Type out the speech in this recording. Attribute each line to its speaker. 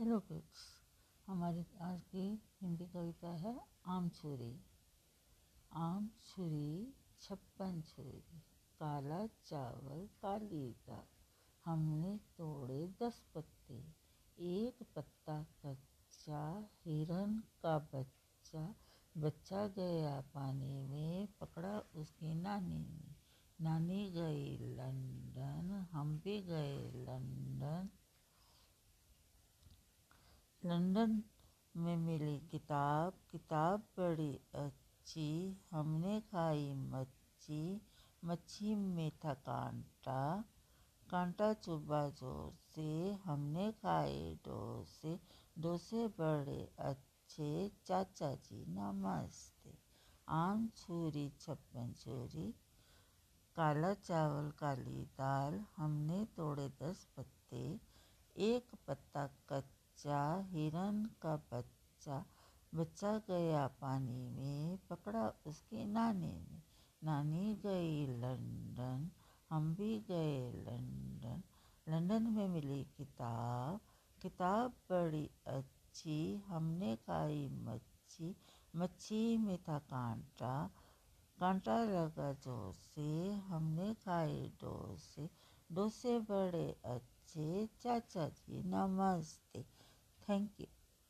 Speaker 1: Hello kids हमारी आज की हिंदी कविता है आम छुरी। आम छुरी, छप्पन छुरी, काला चावल, काली दाल। हमने तोड़े दस पत्ते, एक पत्ता कच्चा, हिरन का बच्चा। बच्चा गया पानी में, पकड़ा उसकी नानी ने। नानी गई लंदन, हम भी गए लंदन लंदन में मिली किताब। किताब बड़ी अच्छी, हमने खाई मच्छी। मच्छी में था कांटा। कांटा चुभा ज़ोर से, हमने खाए डोसे। डोसे बड़े अच्छे, चाचा जी नमस्ते। आम छुरी, छप्पन छुरी, काला चावल, काली दाल, हमने तोड़े दस पत्ते एक पत्ता कच्चा बच्चा, हिरन का बच्चा। बच्चा गया पानी में, पकड़ा उसकी नानी ने। नानी गई लंदन, हम भी गए लंदन। लंदन में मिली किताब। किताब बड़ी अच्छी, हमने खाई मच्छी। मच्छी में था कांटा। कांटा लगा ज़ोर से हमने खाए डोसे। डोसे बड़े अच्छे, चाचा जी नमस्ते। Thank you.